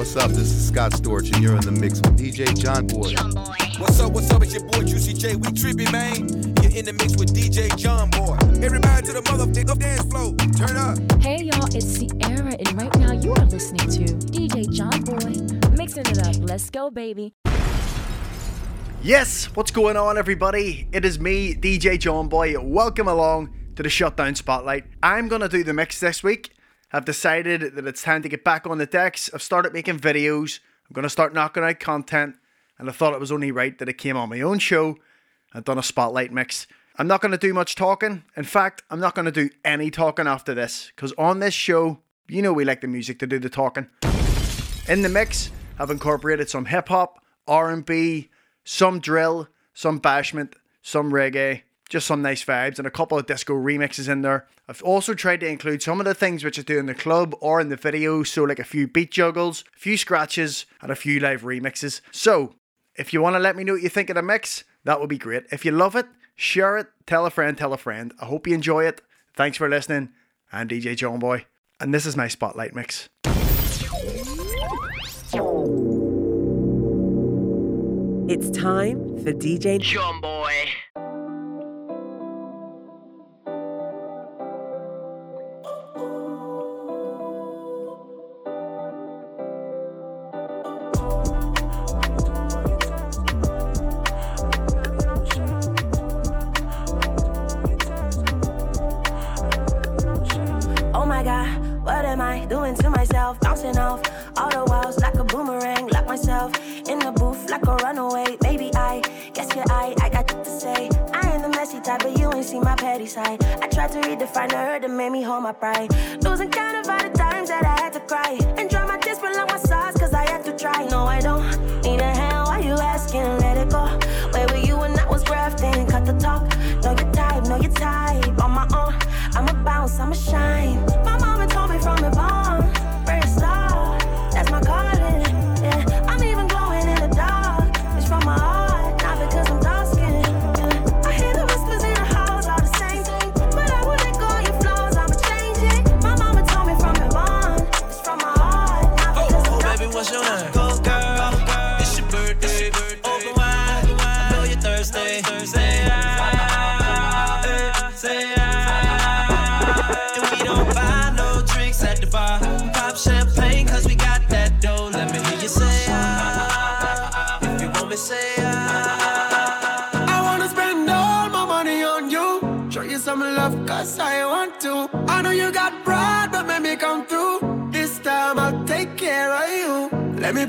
What's up? This is Scott Storch, and you're in the mix with DJ John Boy. John Boy. What's up? What's up? It's your boy Juicy J. We trippy, man. You're in the mix with DJ John Boy. Everybody to the motherfucker dance floor. Turn up. Hey y'all, it's Sierra, and right now you are listening to DJ John Boy mixing it up. Let's go, baby. Yes, what's going on, everybody? It is me, DJ John Boy. Welcome along to the Shutdown Spotlight. I'm gonna do the mix this week. I've decided that it's time to get back on the decks. I've started making videos. I'm gonna start knocking out content, and I thought it was only right that it came on my own show and done a spotlight mix. I'm not gonna do much talking. In fact, I'm not gonna do any talking after this, because on this show, you know we like the music to do the talking. In the mix, I've incorporated some hip hop, R&B, some drill, some bashment, some reggae, just some nice vibes, and a couple of disco remixes in there. I've also tried to include some of the things which I do in the club or in the video, so like a few beat juggles, a few scratches, and a few live remixes. So, if you want to let me know what you think of the mix, that would be great. If you love it, share it, tell a friend, tell a friend. I hope you enjoy it. Thanks for listening. I'm DJ John Boy, and this is my spotlight mix. It's time for DJ John Boy.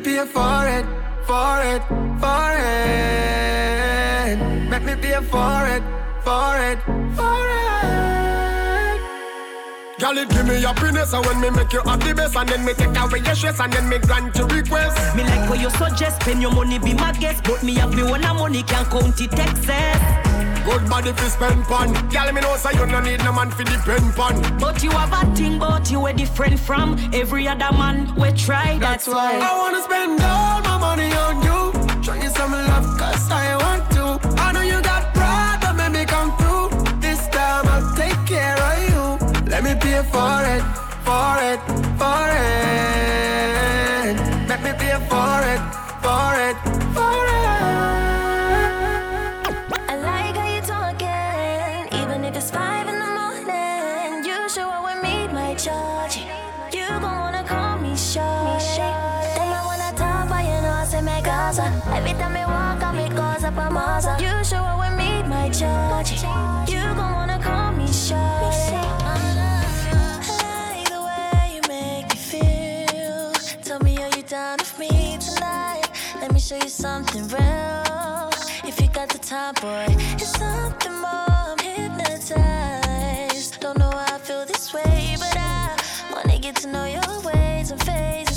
Pay for it, for it, for it. Make me pay for it, for it, for it. Girl, it give me happiness, and when me make you have the best, and then me take away your stress, and then me grant your request. Me like what you suggest, spend your money, be my guest. But me have me one of money, can't count it, Texas. Good body fi spend pon. Girl, me know say you no need no man fi depend pon. But you have a thing, but you are different from every other man. We try, that's, why. I wanna spend all my money on you. Show you some love, cause I want to. I know you got pride, but make me come through. This time I'll take care of you. Let me pay for it, for it. My charge. You gon' wanna call me shorty. Then I wanna talk, but you know I say me casa. Every time I walk, I make calls up a masa. You up with me, my charge. You gon' wanna call me shorty. Hey, the way you make me feel. Tell me, are you down with me tonight? Let me show you something real. If you got the time, boy, it's something know your ways and phases,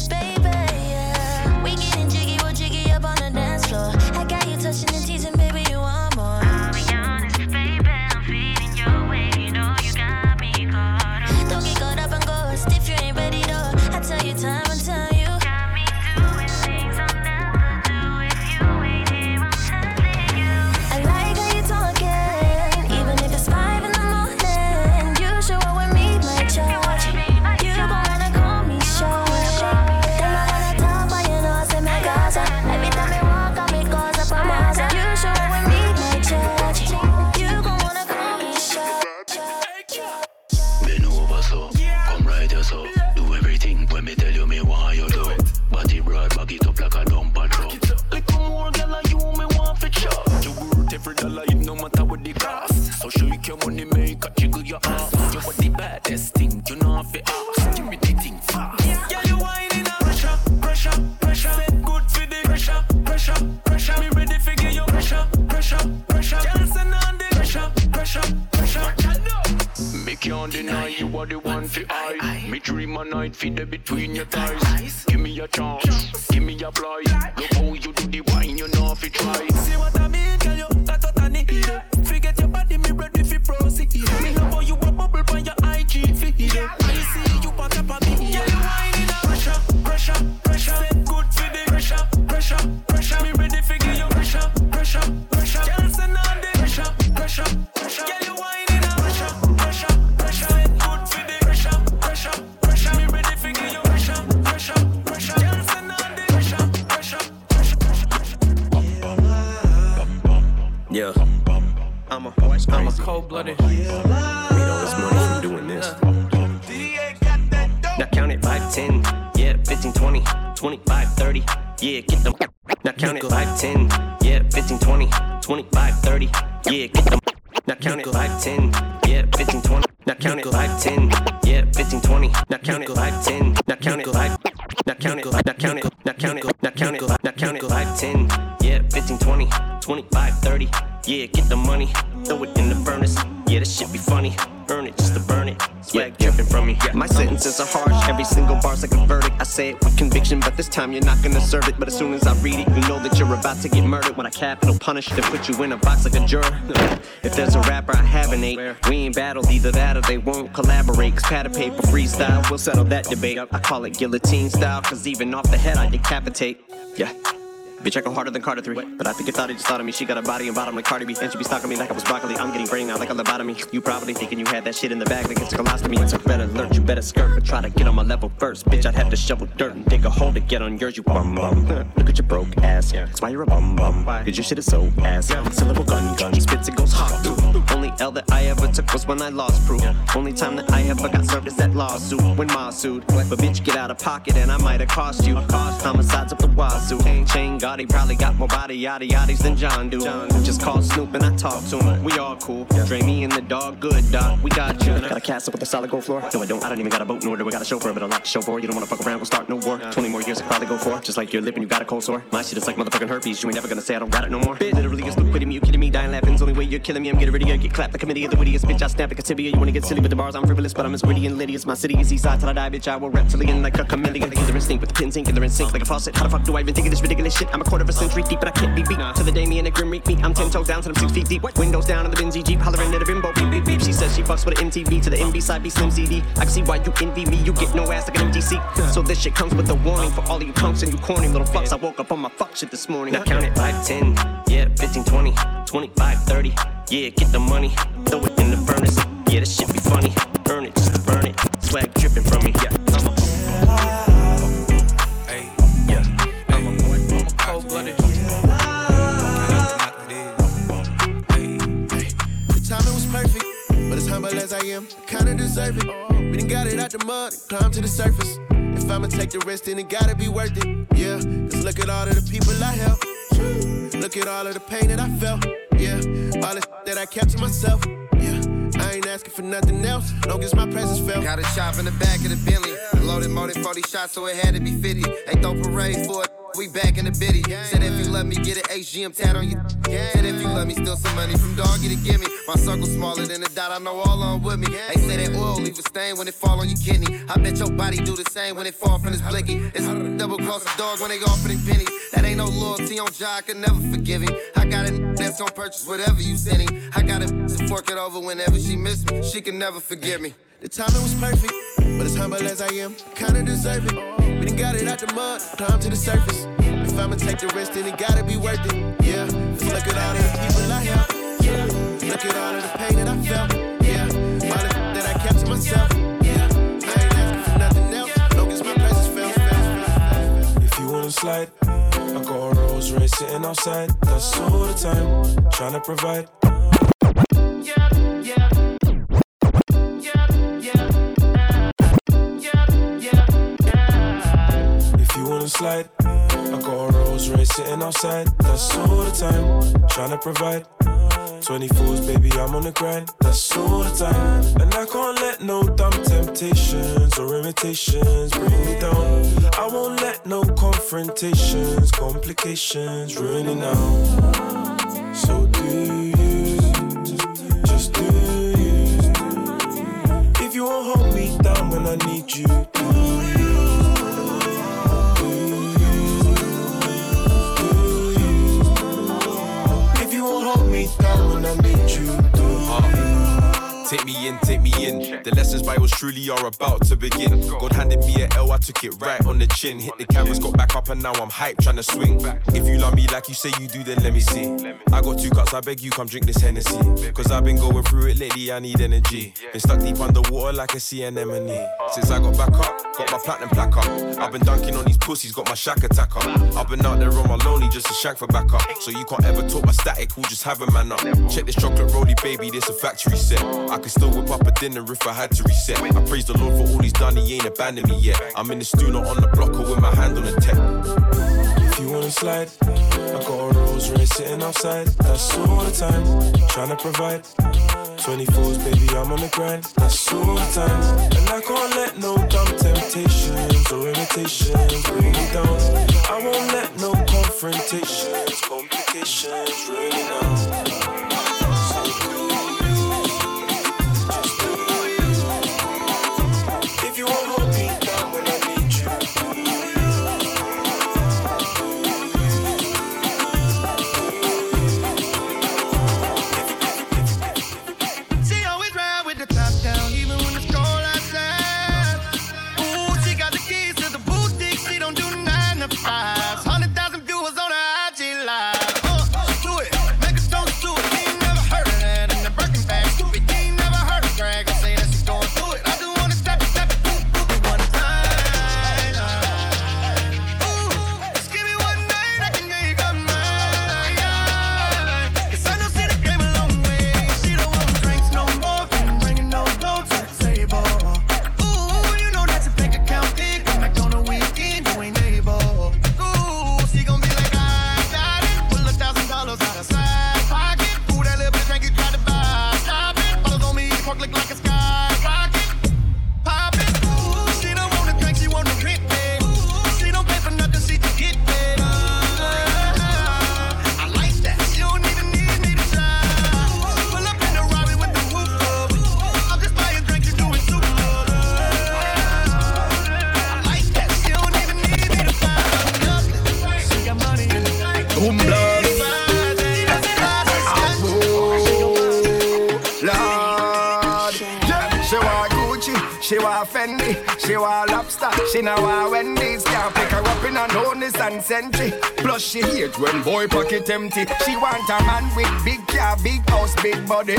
25, 30, yeah, get them. Now count it 5, 10, yeah, 15, 20. Now count it 5, 10, yeah, 15, 20. Now count it 5, 10, now count it 5. Now count it, now count it, now count it, now count it, now count it 5, 10, yeah, 15, 20, 25, 30, yeah, get the money, throw it in the furnace, yeah, this shit be funny. My sentences are harsh. Every single bar's like a verdict. I say it with conviction, but this time you're not gonna serve it. But as soon as I read it, you know that you're about to get murdered. When I capital punish, they put you in a box like a juror. If there's a rapper I haven't ate, we ain't battled either that or they won't collaborate. Cause pad of paper freestyle, we'll settle that debate. I call it guillotine style, cause even off the head I decapitate. Yeah. Bitch, I go harder than Carter 3. But I think you thought he just thought of me. She got a body and bottom like Cardi B. And she be stalking me like I was broccoli. I'm getting brain out like a lobotomy. You probably thinking you had that shit in the bag like it's a colostomy. It's a red alert, you better skirt. But try to get on my level first. Bitch, I'd have to shovel dirt and dig a hole to get on yours, you bum bum. Look at your broke ass. That's why you're a bum bum. Cause your shit is so ass. Syllable gun gun. Spits it goes hot. Only L that I ever took was when I lost proof. Only time that I ever got served is that lawsuit when Ma sued. But bitch, get out of pocket and I might have cost you. Homicides up the wazoo. Chain Gotti probably got more body yada yaddies than John do. Just call Snoop and I talk to him. We all cool. Dre me and the dog, good dog. We got you. Got a castle with a solid gold floor. No, I don't. I don't even got a boat nor do I got a chauffeur, but a lot to show for. You don't wanna fuck around, we'll start no war. 20 more years I probably go for. Just like your lip and you got a cold sore. My shit is like motherfucking herpes. You ain't never gonna say I don't got it no more. Literally is quitting me. You kidding me? Dying laughing's only way you're killing me. I'm getting ready to get clapped. The committee of the wittiest bitch. I snap like a tibia. You wanna get silly with the bars? I'm frivolous, but I'm as gritty and litty as my city is east side till I die, bitch. I will reptilian like a chameleon. Killer instinct with the pins ink, killer instinct like a faucet. How the fuck do I even think of this ridiculous shit? I'm a quarter of a century deep, but I can't be beat. To the day me and the grim reek me. I'm ten toes down till I'm six feet deep. Windows down in the Benzie Jeep, hollering at a bimbo. Beep beep beep. She says she fucks with an MTV to the MB side B Slim CD. I can see why you envy me. You get no ass like an MTC. So this shit comes with a warning for all of you punks and you corny little fucks. I woke up on my fuck shit this morning. Now count it 5, 10, yeah, 15, 20, 25, 30. Yeah, get the money, throw it in the furnace. Yeah, this shit be funny. Earn it just to burn it. Swag dripping from me. Yeah, I'm a Hey, yeah. I'm a cold blooded. The timing was perfect, but as humble as I am, I kinda deserve it. We done got it out the mud and climbed to the surface. If I'ma take the risk, then it gotta be worth it. Yeah, cause look at all of the people I helped. Look at all of the pain that I felt. Yeah, all the that I kept to myself. Yeah, I ain't asking for nothing else, long as my presence felt. Got a shop in the back of the Bentley. Loaded 40 shots, so it had to be 50. Ain't throw parade for it. We back in the biddy. Said if you love me, get an HGM tat on you. Said if you love me, steal some money from doggy to give me. My circle smaller than a dot, I know all on with me. They say that oil leave a stain when it fall on your kidney. I bet your body do the same when it fall from this blicky. It's double cross the dog when they offer them pennies. That ain't no loyalty on Jah, I could never forgive him. I got a that's gon' purchase whatever you send him. I got a to fork it over whenever she miss me. She can never forgive me. The timing was perfect, but as humble as I am, kinda deserve it. We done got it out the mud, climbed to the surface. If I'ma take the risk, then it gotta be worth it. Yeah, cause look at all of the people I helped. Yeah, look at all of the pain that I felt. Yeah, all the that I kept to myself. Yeah, I ain't asking for nothing else, long as my presence felt. Fast. If you wanna slide, I got a Rolls Royce sitting outside. That's all the time, trying to provide. If you I got a Rolls Royce sitting outside. That's all the time, trying to provide. 24s, baby, I'm on the grind. That's all the time. And I can't let no dumb temptations or imitations bring me down. I won't let no confrontations, complications ruin it now. So do you, just do you. If you won't hold me down when I need. You? Take me in, take me in. The lessons by was truly are about to begin. God handed me a L, I took it right on the chin. Hit the canvas, got back up, and now I'm hype, trying to swing. If you love me like you say you do, then let me see. I got two cups, I beg you, come drink this Hennessy. Cause I've been going through it lately, I need energy. Been stuck deep underwater like a sea anemone. Since I got back up, got my platinum plaque up. I've been dunking on these pussies, got my shack attack up. I've been out there on my lonely just to shank for back up. So you can't ever talk my static, we'll just have a man up. Check this chocolate rolly, baby, this a factory set. I could still whip up a dinner if I had to reset. I praise the Lord for all he's done, he ain't abandoned me yet. I'm in the stew, not on the block, or with my hand on the tech. If you wanna slide, I got a Rolls Royce sitting outside. That's all the time. trying to provide. 24s, baby, I'm on the grind. That's all the time. And I can't let no dumb temptations or imitations bring me down. I won't let no confrontations, complications me down. The bank. Boom blast. Lord, yeah, she want Gucci, she want Fendi, she want Lobster, she now want Wendy's. Can't pick her up in a Nonis and Sentry. Plus she hate when boy pocket empty. She want a man with big car, big house, big body.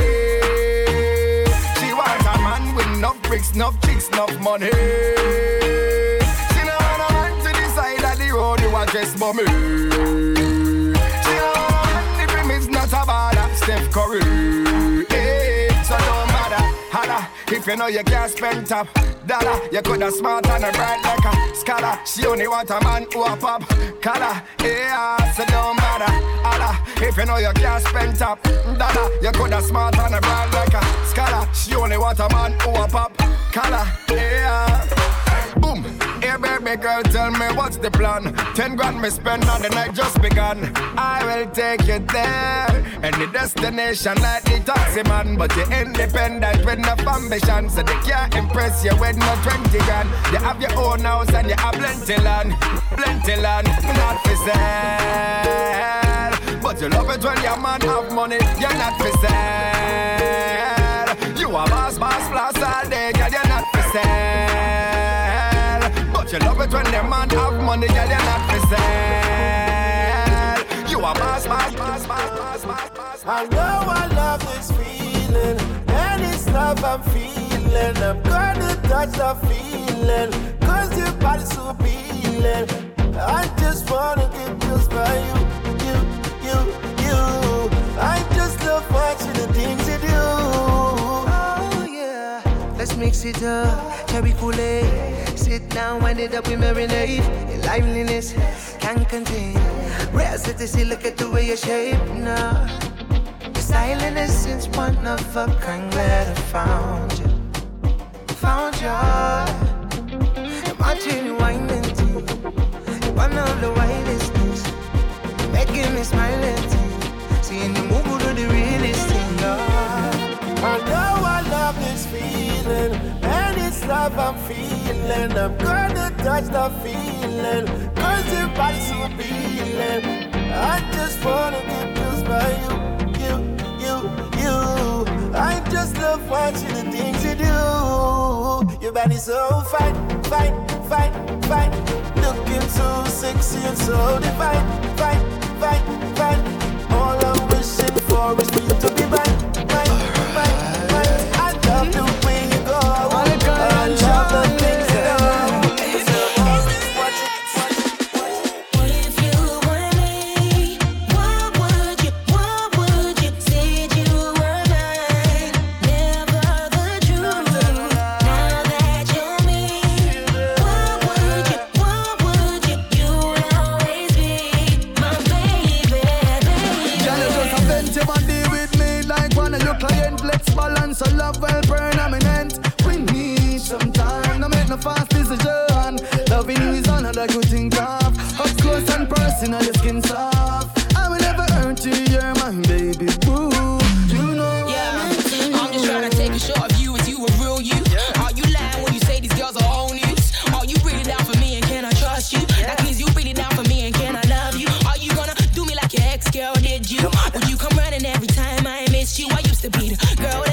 She want a man with no bricks, no chicks, no money. She no want a man to the side of the road, you want just mommy. She Steph Curry. Hey, so don't bother, holla. If you know you can't spend top dollar, you coulda smart and a bright like a scholar. She only want a man who a pop collar. Yeah, so don't bother, holla. If you know you can't spend top dollar, you coulda smart and a bright like a scholar. She only want a man who a pop collar. Yeah. Boom. Baby girl, tell me what's the plan? Ten grand me spend on the night just begun. I will take you there. Any destination like the taxi man, but you're independent with no ambition, so they can't impress you with no twenty grand. You have your own house and you have plenty land, plenty land, not for sale. But you love it when your man have money, you're not for sale. You a boss, boss, plus all day, girl, you're not for sale. You love it when your man have money, girl, you're not for sale. You a boss, boss, boss, boss, boss, boss. I know I love this feeling, and it's love I'm feeling. I'm gonna touch the feeling, cause your body's so appealing. I just wanna get close by you, you, you, you. I just love watching the things you do. Let's mix it up, cherry Kool-Aid. Sit down, wind it up, we marinate. Your liveliness can't contain. Rare city, look at the way you shape now. Your style and essence, one of a kind. Glad I found you, found you. I'm watching you winding too. You're one of the wildest things, making me smile and tea. Seeing you move to the realest feeling, and it's love I'm feeling. I'm gonna touch the feeling. Cause your body's so appealing. I just wanna get blessed by you, you, you, you. I just love watching the things you do. Your body's so fine, fine, fine, fine. Looking so sexy and so divine, fine, fine, fine. Girl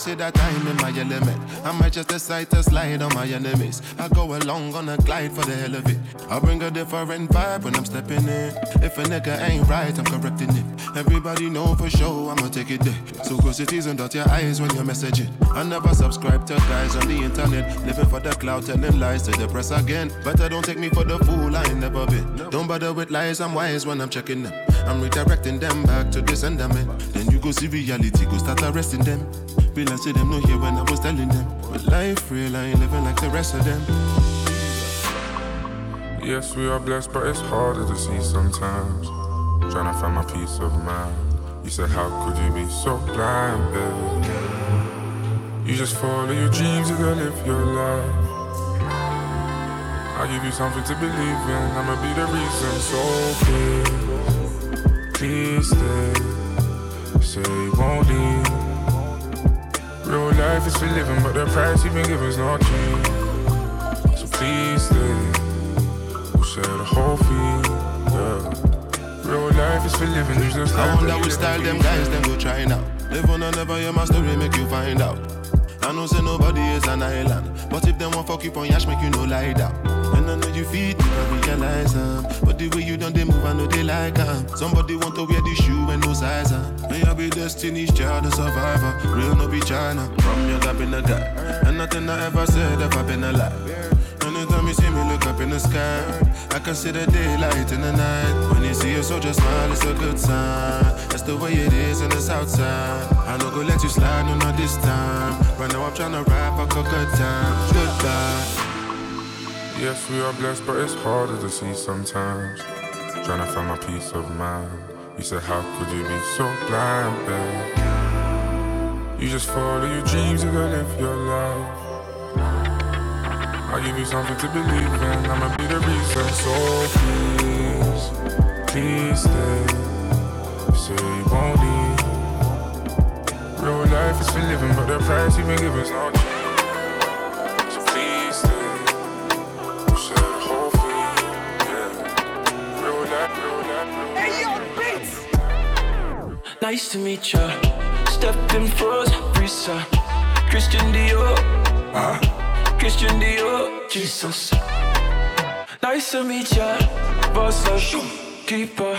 See that I'm in my element? I might just decide to slide on my enemies. I go along on a glide for the hell of it. I bring a different vibe when I'm stepping in. If a nigga ain't right, I'm correcting it. Everybody know for sure I'ma take it there. So go cities and dot your eyes when you're messaging. I never subscribe to guys on the internet. Living for the cloud, telling lies to the press again. Better don't take me for the fool, I ain't never been. Don't bother with lies, I'm wise when I'm checking them. I'm redirecting them back to the sentiment. Then you go see reality, go start arresting them. Realize to them no here when I was telling them. But life real, I ain't living like the rest of them. Yes, we are blessed, but it's harder to see sometimes. Trying to find my peace of mind. You said, How could you be so blind, babe? You just follow your dreams, you gotta live your life. I'll give you something to believe in, I'ma be the reason. So please, please stay. Say you won't leave. Real life is for living, but the price you've been given is not cheap. So please stay. We'll share the whole fee, yeah. Real life is for living, you just I wonder which style them guys them go try now. Live on and never hear my story, make you find out. I know say nobody is an island, but if them want fuck you on yash, make you no lie down. I you me, I realize um, But the way you done they move, I know they like um. Somebody want to wear the shoe and no size um. May I be destiny's child, a survivor. Real no be China. From your lap in the guy, and nothing I ever said ever been a lie. Anytime you see me look up in the sky, I can see the daylight in the night. When you see a soldier smile, it's a good sign. That's the way it is in the south side. I no go let you slide, no, not this time. Right now I'm tryna rap, fuck a good time. Goodbye. Yes, we are blessed, but it's harder to see sometimes. Trying to find my peace of mind. You said, How could you be so blind, babe? You just follow your dreams, you gotta live your life. I'll give you something to believe in. I'ma be the reason. So please, please stay. Say you won't leave. Real life is for living, but the price you've been giving's not Nice to meet ya. Stepped in froze, Risa. Christian Dior. Uh, Christian Dior. Jesus. Nice to meet ya. Boss up, keeper.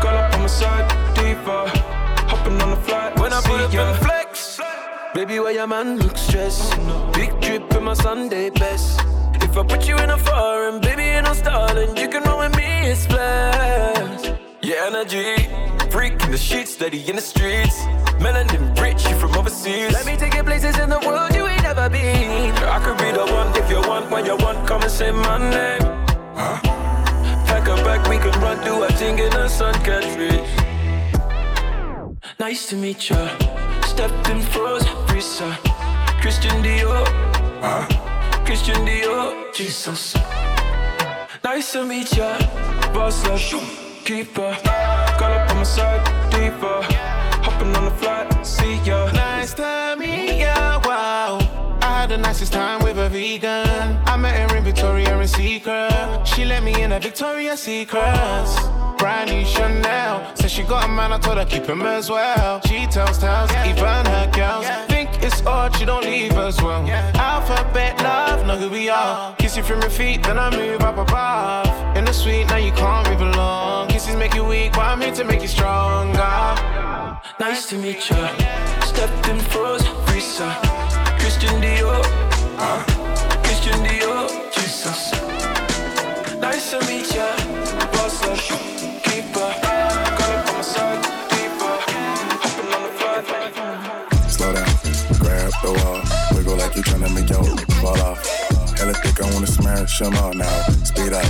Girl up on my side, deeper. Hopping on the flight, when I put up in flex. Baby, why your man look stressed? no Big trip in my Sunday best. If I put you in a foreign, baby, ain't no stalling. You can roll with me, it's blessed. Yeah, energy. Freak in the sheets, steady in the streets. Melanin rich, you from overseas. Let me take you places in the world you ain't never been. I could be the one if you want, when you want, come and say my name. Huh? Pack a bag, we can run, do a thing in the sun, catch fish. Nice to meet ya. Stepped in froze, Risa. Christian Dior. Uh, Christian Dior. Jesus. Nice to meet ya. Boss up, keeper. Girl up on my side, deeper. Hopping on the flight, see ya. Nice to meet ya, wow. I had the nicest time with a vegan. I met her in Victoria in Secret. She let me in a Victoria's Secrets. Brand new Chanel. Said she got a man, I told her keep him as well. She tells tales, even her girls. It's odd, she don't leave as well. Alphabet love, know who we are. Kiss you from your feet, then I move up above. In the suite, now you can't move along. Kisses make you weak, but I'm here to make you stronger. Nice to meet ya. Stepped in froze, Risa. Christian Dior. Uh, Christian Dior. Jesus. Nice to meet ya. Boss like you tryna make your fall off. Hella thick, I wanna smash them all now. Speed up,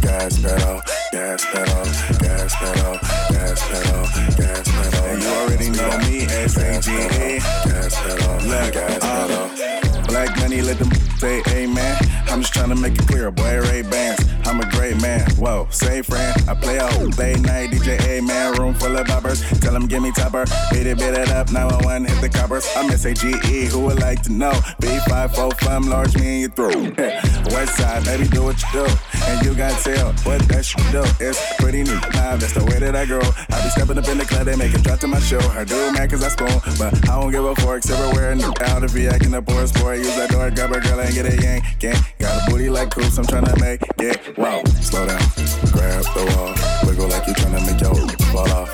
gas pedal, gas pedal, gas pedal, gas pedal, gas pedal. And you already know me, S-A-G-E. Gas pedal, Look, gas uh, pedal. Black money, let them say amen. I'm just tryna make it clear, boy, Ray Bans. I'm a great man. Whoa, say friend. I play out late night DJ, A man, room full of boppers. Tell them give me topper. Beat it, beat it up. 911, hit the coppers. I'm S-A-G-E, who would like to know? B545, large me in your throat. West side, baby, do what you do. And you got to tell what that shit do. It's pretty neat. Nah, that's the way that I grow. I be stepping up in the club, they make it drop to my show. I do man, cause I spoon. But I don't give a forks everywhere. And out if you acting up or a sport. Use that door, grab a girl and get a yank. Gang. Got a booty like coops, I'm tryna make it. Wow. Slow down, grab the wall, wiggle like you tryna make your fall off.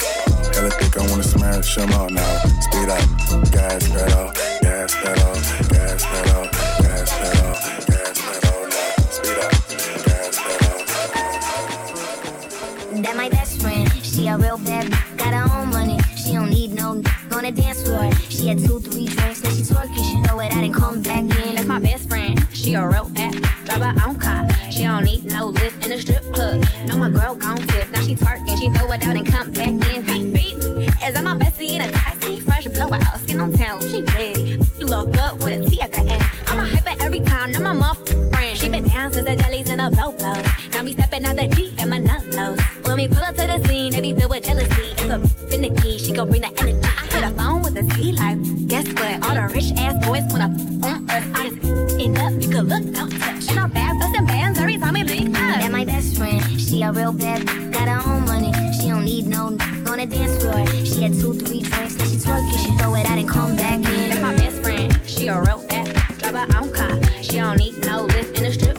Hella thick, I wanna smash them all now. Speed up, gas pedal, gas pedal, gas pedal, gas pedal, gas pedal. Speed up, gas pedal. That my best friend, she a real bad, got her own money. She don't need no on the dance floor. She had two, three drinks, now she twerking. She throw it out and come back in. That's my best friend. She a real bad, drive her own car. She don't need no lift in the strip club. No, my girl gon' tip. Now she twerking, she throw it out and come back in. Beat, beat. That my bestie in a taxi? Fresh blowout, skin on town, she ready. Look up with a T at the end. I'm a hyper every time, now my muff friend. She been down since the jellies and the bobos. Now we stepping out the Jeep and my nullos. When we pull up to the scene, they be filled with jealousy. It's a finicky, she gon' bring the energy. I hit a phone with a C life. Guess what? All the rich ass boys wanna on earth. I just end up, you could look, don't real bad, got her own money. She don't need no on the dance floor. She had two, three drinks, now she twerking. She throw it out and come back in. That's my best friend. She a real bad, drive her own car. She don't need no lift in the strip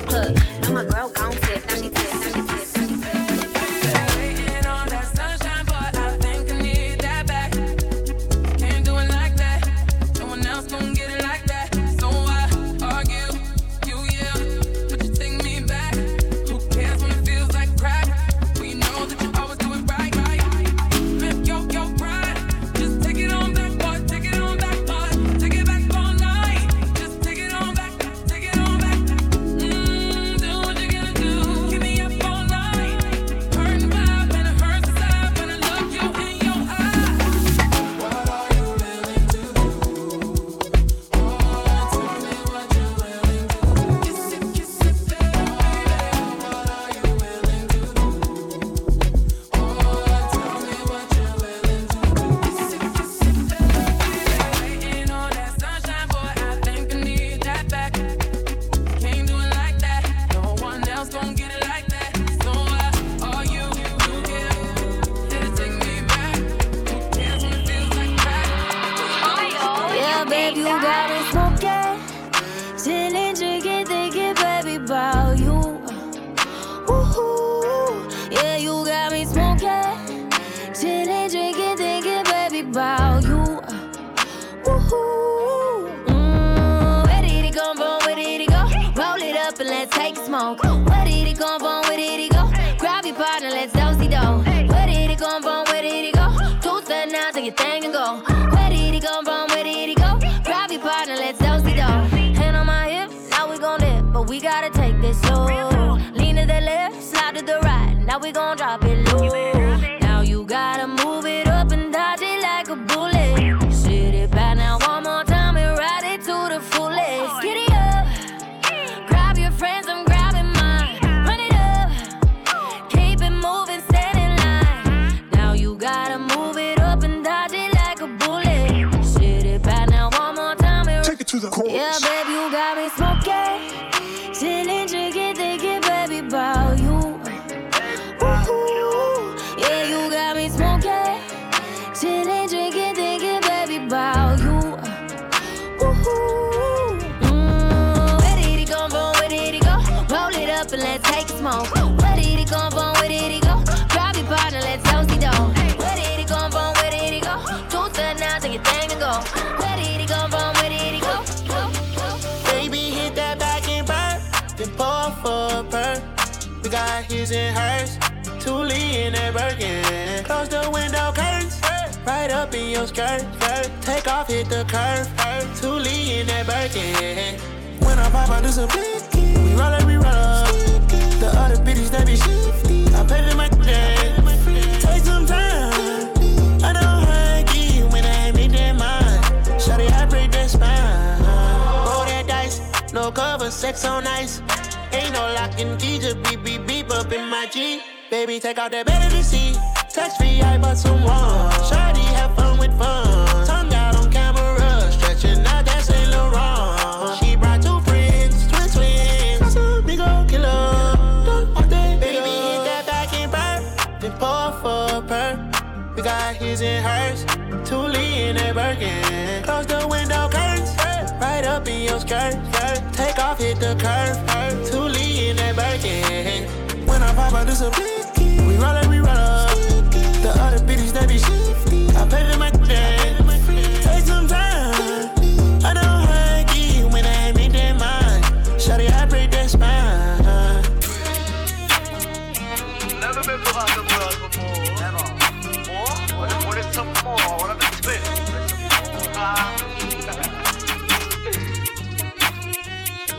his and hers. Thule in that Birkin. Close the window curtains. Right up in your skirt. Take off, hit the curve. Thule in that Birkin. When I pop out, do some blicky. We roll it, we roll up. The other bitches, they be shifty. I pay for my game. Take some time. I don't hug you when I make that mind. Shawty, I break that spine. Roll that dice, no cover, sex on ice. Ain't no locking key, just beep beep beep up in my G. Baby, take out that better see. Text me, I bought some one. Shawty, have fun with fun. Tongue out on camera, stretching out that Saint Laurent. She brought two friends, twin twins. Killer. Don't want that. Baby, hit that back and burn. Then pour for a perm. We got his and hers. Thule in that Birkin. Close the window up in your skirt. skirt. Take off, hit the curve. Thule in that Birkin. When I pop out, do some blicky. We roll it, we roll up. The other bitches, they be shifty. I pay for my game.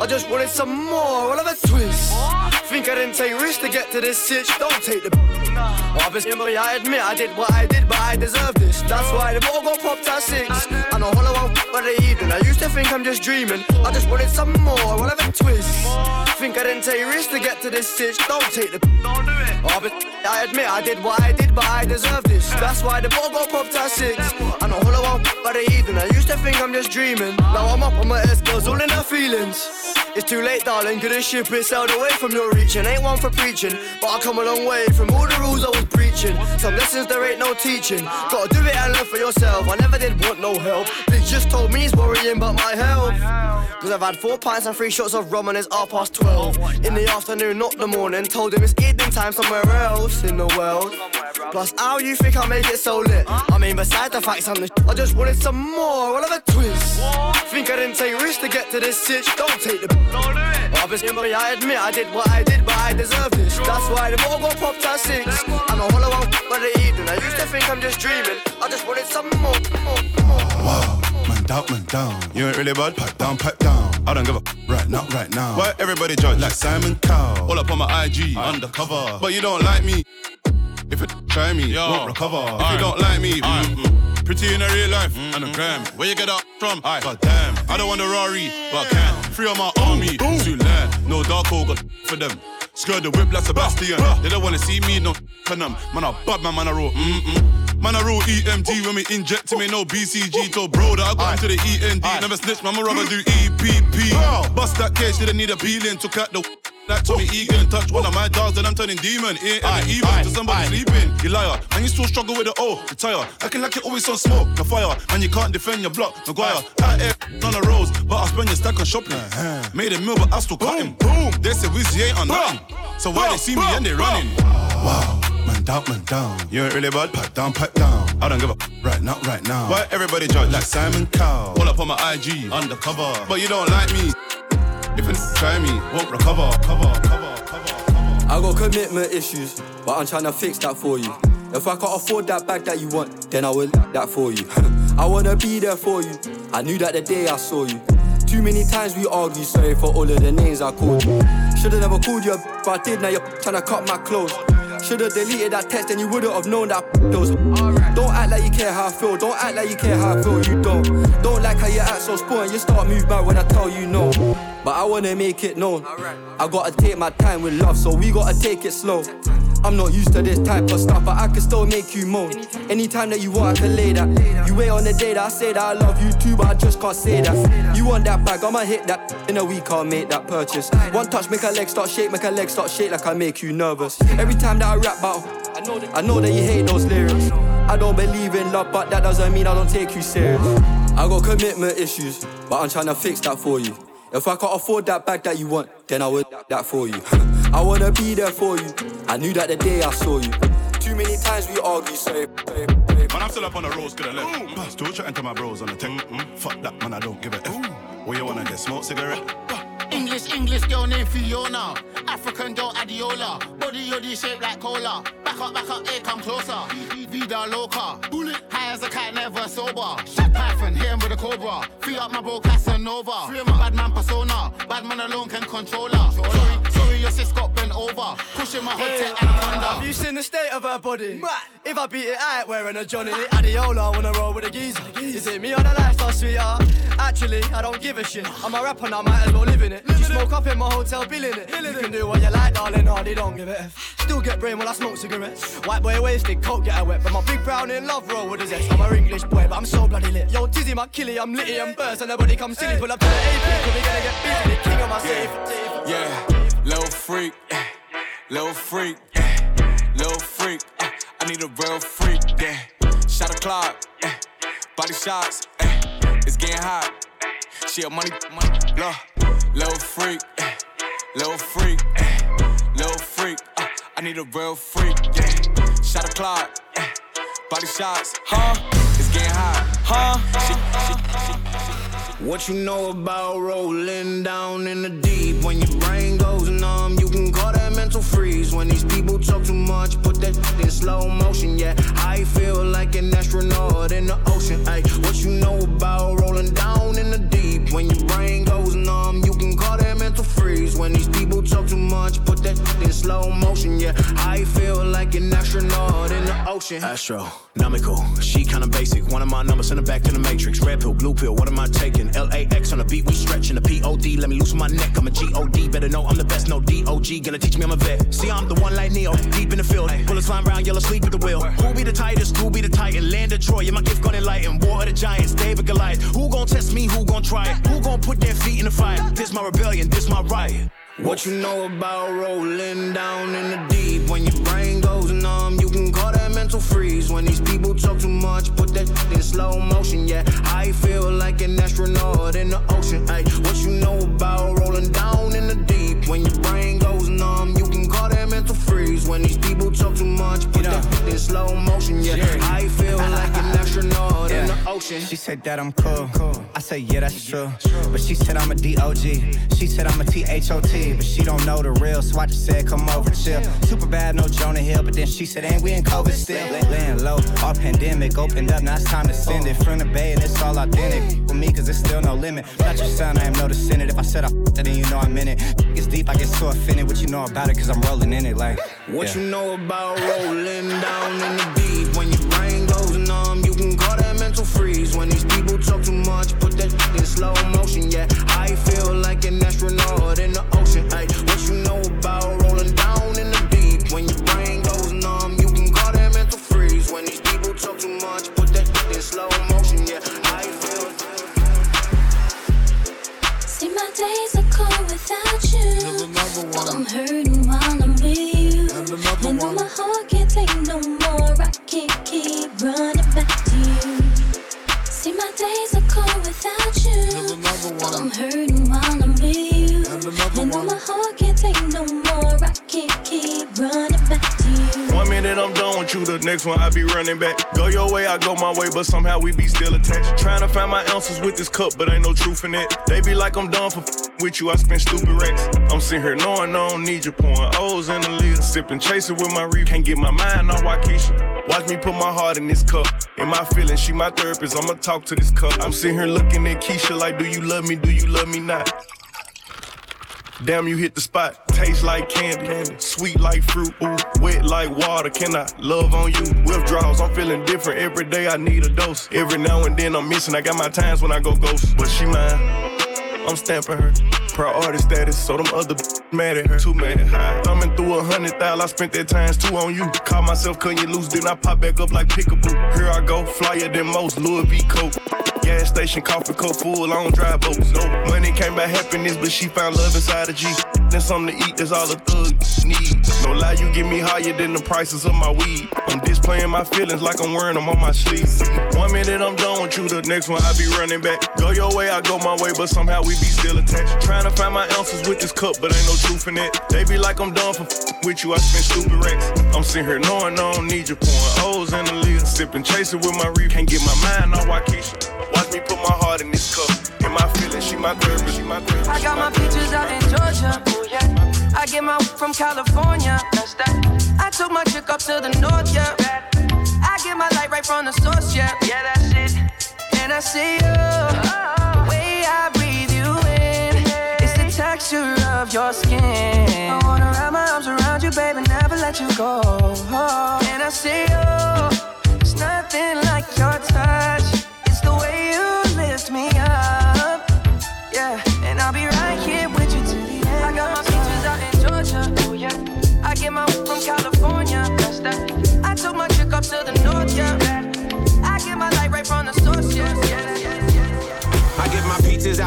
I just wanted some more, I'll have a twist. Think I didn't take risks to get to this sitch, don't take the Obviously, I admit I did what I did, but I deserve this. That's why the ball got popped at six. I know hollow out for the evening. I used to think I'm just dreaming. I just wanted some more, have a twist. Think I didn't take risks to get to this sitch, don't take the Don't do it. I admit I did what I did, but I deserve this. That's why the ball got popped at six. I know hollow out by the evening. I used to think I'm just dreaming. Now I'm up on my S girls, all in her feelings. It's too late, darling, cause this ship is sailed away from your reach. And ain't one for preaching, but I come a long way from all the rules I was preaching. Some lessons there ain't no teaching. Gotta do it and learn for yourself. I never did want no help. Bitch just told me he's worrying about my health. Cause I've had four pints and three shots of rum and it's half past twelve. In the afternoon, not the morning. Told him it's evening time somewhere else in the world. Plus, how you think I make it so lit? I mean, besides the facts I'm the sh- I just wanted some more. I'll have a twist. Think I didn't take risks to get to this sitch? Don't take the. Don't do I admit I did what I did, but I deserve this. That's why the ball got popped at six. I'm a hollow out by the evening. I used to think I'm just dreaming. I just wanted some more, more, more. Wow, man down, man down. You ain't really bad. Pipe down, pipe down. I don't give a f- right now, right now. Why everybody judge like Simon Cowell? All up on my IG, undercover. But you don't like me. If it try me, Yo. won't recover. If Aye. you don't like me, Aye. mm, mm, Pretty in a real life Mm-hmm. and a gram. Where you get that from? I God damn. I don't want a Rari, but I can. Free on my army. Too land. No dark hole got for them. Skirt the whip like Sebastian. They don't wanna see me, no them. Man, I bad man, man, I roll. Mm-mm. Man, I roll EMD when we inject him, ain't no BCG. Told bro that I got into the END. Never snitch, man, my rubber do EPP. Bust that case, didn't need a peeling. Took out the Like Tommy Egan, touch one of my dogs, then I'm turning demon. It ain't even to somebody sleeping. You liar, and you still struggle with the O, retire. Acting like you're always on smoke, no fire, and you can't defend your block, Maguire. Out here on the roads, but I spend your stack on shopping. Made a meal, but I still cut him. Boom, they say Wizzy ain't on nothing. So why they see me and they running? Wow, man down, man down. You ain't really bad. Pat down, pat down. I don't give a right now, right now. Why everybody judge like Simon Cowell? Pull up on my IG, undercover. But you don't like me. If you try me, won't recover. Cover, cover, cover. I got commitment issues, but I'm trying to fix that for you. If I can't afford that bag that you want, then I will that for you. I wanna be there for you. I knew that the day I saw you. Too many times we argue, sorry for all of the names I called you. Should've never called you, but I did, now you're trying to cut my clothes. Should've deleted that text and you wouldn't have known that those. Don't act like you care how I feel, don't act like you care how I feel, you don't. Don't like how you act so spoiled, you start move back when I tell you no. But I wanna make it known. I gotta take my time with love, so we gotta take it slow. I'm not used to this type of stuff, but I can still make you moan. Anytime that you want, I can lay that. You wait on the day that I say that I love you too, but I just can't say that. You want that bag, I'ma hit that. In a week, I'll make that purchase. One touch, make a leg start shake, make a leg start shake like I make you nervous. Every time that I rap battle, I know that you hate those lyrics. I don't believe in love, but that doesn't mean I don't take you serious. I got commitment issues, but I'm trying to fix that for you. If I can't afford that bag that you want, then I would that for you. I wanna be there for you. I knew that the day I saw you. Too many times we argue, so Man, I'm still up on the roads, could I left. Still chatting to my bros on the tech. Mm, fuck that, man, I don't give a F. Where you wanna get smoke cigarette? English, English girl named Fiona. African girl Adiola. Body yoddy shaped like cola. Back up, back up, hey, come closer. Vida loca. Bullet. High as a cat, never sober. Shot Python, hit him with a cobra. Free up my bro Casanova. Free my bad man persona. Bad man alone can control her. Sorry, your sis got bent over. Pushing my hood tech anaconda. Have you seen the state of her body? If I beat it, out wearing a Johnny. Adiola, I wanna roll with a geezer. Is it me or the lifestyle, sweetheart? Actually, I don't give a shit. I'm a rapper now, might as well live in it. You smoke up in my hotel, bill in it. You can do what you like, darling, hardy, don't give a F. Still get brain while I smoke cigarettes. White boy wasted, coke get a wet. But my big brown in love roll with his ex. I'm a English boy, but I'm so bloody lit. Yo, Tizzy, my killie, I'm litty, I'm burst. And nobody come silly, pull up to the AP. Cause we gonna get busy, the king of my safe. Yeah, little freak, eh, little freak, eh, little freak. eh, I need a real freak, yeah. Shot a clock, eh, body shots, eh, it's getting hot. She a money, money, love, little freak, eh, little freak, eh, little freak. I need a real freak, yeah. Shot a clock, eh, body shots, huh? It's getting hot, huh? She, she, she, What you know about rolling down in the deep? When your brain goes numb, you can call that mental freeze. When these people talk too much, put that in slow motion. Yeah, I feel like an astronaut in the ocean. Ay, what you know about rolling down in the deep? When your brain goes numb, you can call that mental freeze. When these people talk too much, put that in slow motion. Yeah, I feel like an astronaut in the ocean. Astro, Astronomical, she kinda basic. One of my numbers in the back to the matrix. Red pill, blue pill, what am I taking? LAX on the beat, we stretching the POD. Let me loosen my neck, I'm a GOD. Better know I'm the best, no DOG. Gonna teach me I'm a vet. See, I'm the one like Neo, deep in the field. Bullets flying round, yellow sleep at the wheel. Who be the tightest? Who be the titan? Land of Troy, yeah, my gift gonna enlighten. War of the Giants, David Goliath. Who gon' test me? Who gon' try it? Who gon' put their feet in the fire? This my rebellion, this my riot. What you know about rolling down in the deep? When your brain goes numb, you can call that mental freeze. When these people talk too much, put that in slow motion. Yeah, I feel like an astronaut in the ocean. Ay, what you know about rolling down in the deep? When your brain goes numb, you can call that mental freeze. When these people talk too much, put that in slow motion. Yeah, I feel like an astronaut in the ocean. She said that I'm cool. I say, yeah, that's true. But she said I'm a DOG. She said I'm a THOT. But she don't know the real, so I just said, come over, chill. Super bad, no Jonah Hill. But then she said, ain't we in COVID still? Laying low, all pandemic opened up, now it's time to send it. From the bay, and it's all authentic. With me, cause it's still no limit. Not your son, I am no descendant. If I said I it, then you know I'm in it. Deep, I get so offended. What you know about it, cause I'm rolling in it like. What yeah. you know about rolling down in the deep? Next one I be running back. Go your way, I go my way, but somehow we be still attached. Trying to find my answers with this cup, but ain't no truth in it. They be like I'm done for f- with you, I spend stupid racks. I'm sitting here knowing I don't need you, pouring O's in the lid, sipping, chasing with my reef. Can't get my mind on Waukesha. Watch me put my heart in this cup. In my feelings, she my therapist. I'ma talk to this cup. I'm sitting here looking at Keisha like, do you love me? Do you love me not? Damn, you hit the spot. Taste like candy, sweet like fruit, ooh, wet like water. Can I love on you? Withdrawals, I'm feeling different. Every day I need a dose. Every now and then I'm missing. I got my times when I go ghost, but she mine. I'm stamping her. Proud artist status, so them other mad at her. Too mad. Thumbing through a hundred thousand, I spent that times two on you. Call myself cutting you loose, then I pop back up like pickaboo. Here I go, flyer than most, Louis V. Coke. Gas station, coffee cup full, I don't drive boats. No money came by happiness, but she found love inside of G. Then something to eat, that's all a thug need. No lie, you get me higher than the prices of my weed. I'm displaying my feelings like I'm wearing them on my sleeves. One minute I'm done with you, the next one I be running back. Go your way, I go my way, but somehow we be still attached. Trying to find my ounces with this cup, but ain't no truth in it. They be like I'm done for with you, I spend stupid racks. I'm sitting here knowing I don't need you, pouring O's in the lid, sipping, chasing with my reef. Can't get my mind on Waukesha. Watch me put my heart in this cup. In my feelings, she my therapist, she my therapist. I got my peaches out in Georgia. Ooh, yeah. I get my from California. That's that. I took my chick up to the north, yeah. I get my light right from the source, yeah. Yeah, that's it. And I see you. The way I breathe you in. It's the texture of your skin. I wanna wrap my arms around you, baby, never let you go. And I see you. It's nothing like your touch.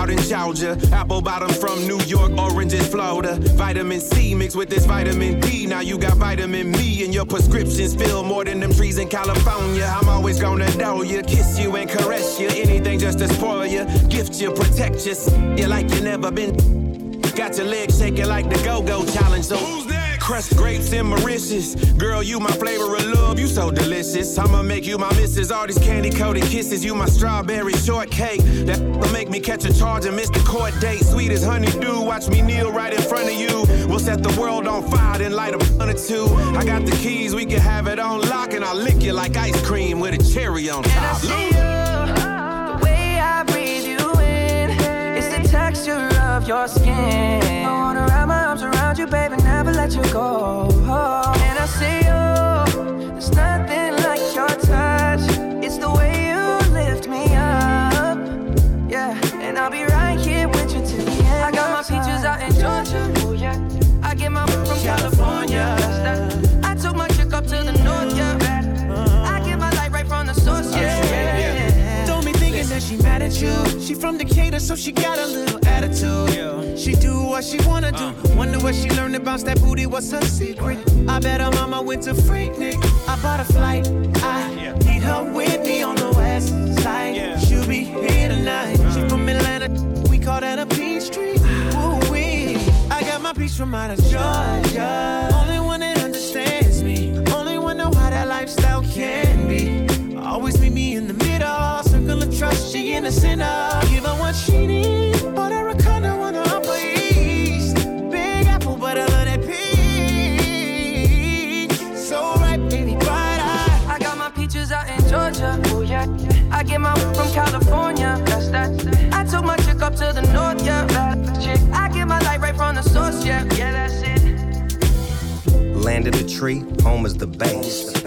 Out in Georgia, apple bottom from New York, orange oranges Florida. Vitamin C mixed with this vitamin D. Now you got vitamin me and your prescriptions fill more than them trees in California. I'm always gonna know you, kiss you and caress you. Anything just to spoil you, gift you, protect you, s- you like you never been. Got your legs shaking like the go-go challenge. So? Crushed grapes and Mauritius. Girl, you my flavor of love, you so delicious. I'ma make you my missus. All these candy-coated kisses, you my strawberry shortcake. That'll make me catch a charge and miss the court date. Sweet as honeydew, watch me kneel right in front of you. We'll set the world on fire, then light a blunt or two. I got the keys, we can have it on lock, and I'll lick you like ice cream with a cherry on top. The way I breathe you in. It's the texture of your skin. I wanna wrap my arms around you, baby, never let you go. And I see you. There's nothing like your touch. It's the way you lift me up. Yeah, and I'll be right here with you till the end. I got my peaches out in Georgia. Oh yeah. I get my from California. I took my chick up to the she mad at you. She from Decatur, so she got a little attitude. She do what she wanna do. Wonder what she learned bounce that booty. What's her secret? I bet her mama went to Freaknik. I bought a flight. I need her with me on the west side. She'll be here tonight. She from Atlanta. We call that a peach tree. Ooh wee. I got my peach from out of Georgia. Only one that understands me. Only one know how that lifestyle can be. Always meet me in the middle, trust, she in the center. Give her what she needs, but I a condo wanna upper east. Big apple, but I love that peach. So right, baby, bright eye. I got my peaches out in Georgia. Oh yeah. I get my from California. That's that. I took my chick up to the north. Yeah. That chick. I get my light right from the source. Yeah. Yeah, that's it. Landed a tree, home is the base.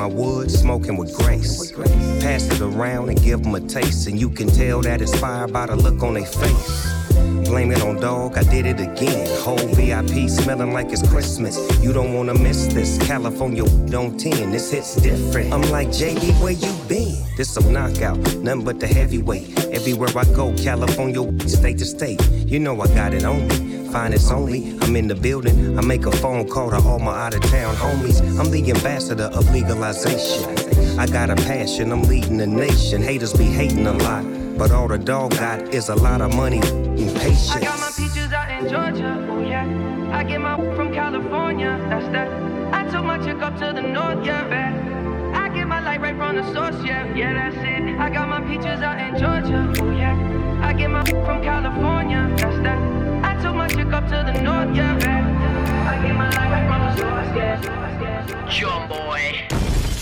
My wood, smoking with grace. Pass it around and give them a taste, and you can tell that it's fire by the look on their face. Blame it on dog, I did it again. Whole VIP smelling like it's Christmas. You don't wanna miss this. California on 10, this hits different. I'm like, JD, where you been? This a knockout, nothing but the heavyweight. Everywhere I go, California, state to state. You know I got it on me. Finest only, I'm in the building. I make a phone call to all my out of town homies. I'm the ambassador of legalization. I got a passion, I'm leading the nation. Haters be hating a lot, but all the dog got is a lot of money and patience. I got my peaches out in Georgia. Oh yeah. I get my from California. That's that. I took my chick up to the north, yeah. I get my light right from the source, yeah. Yeah, that's it. I got my peaches out in Georgia, oh yeah. I get my from California, that's that. I took my chick up to the north, yeah. I boy.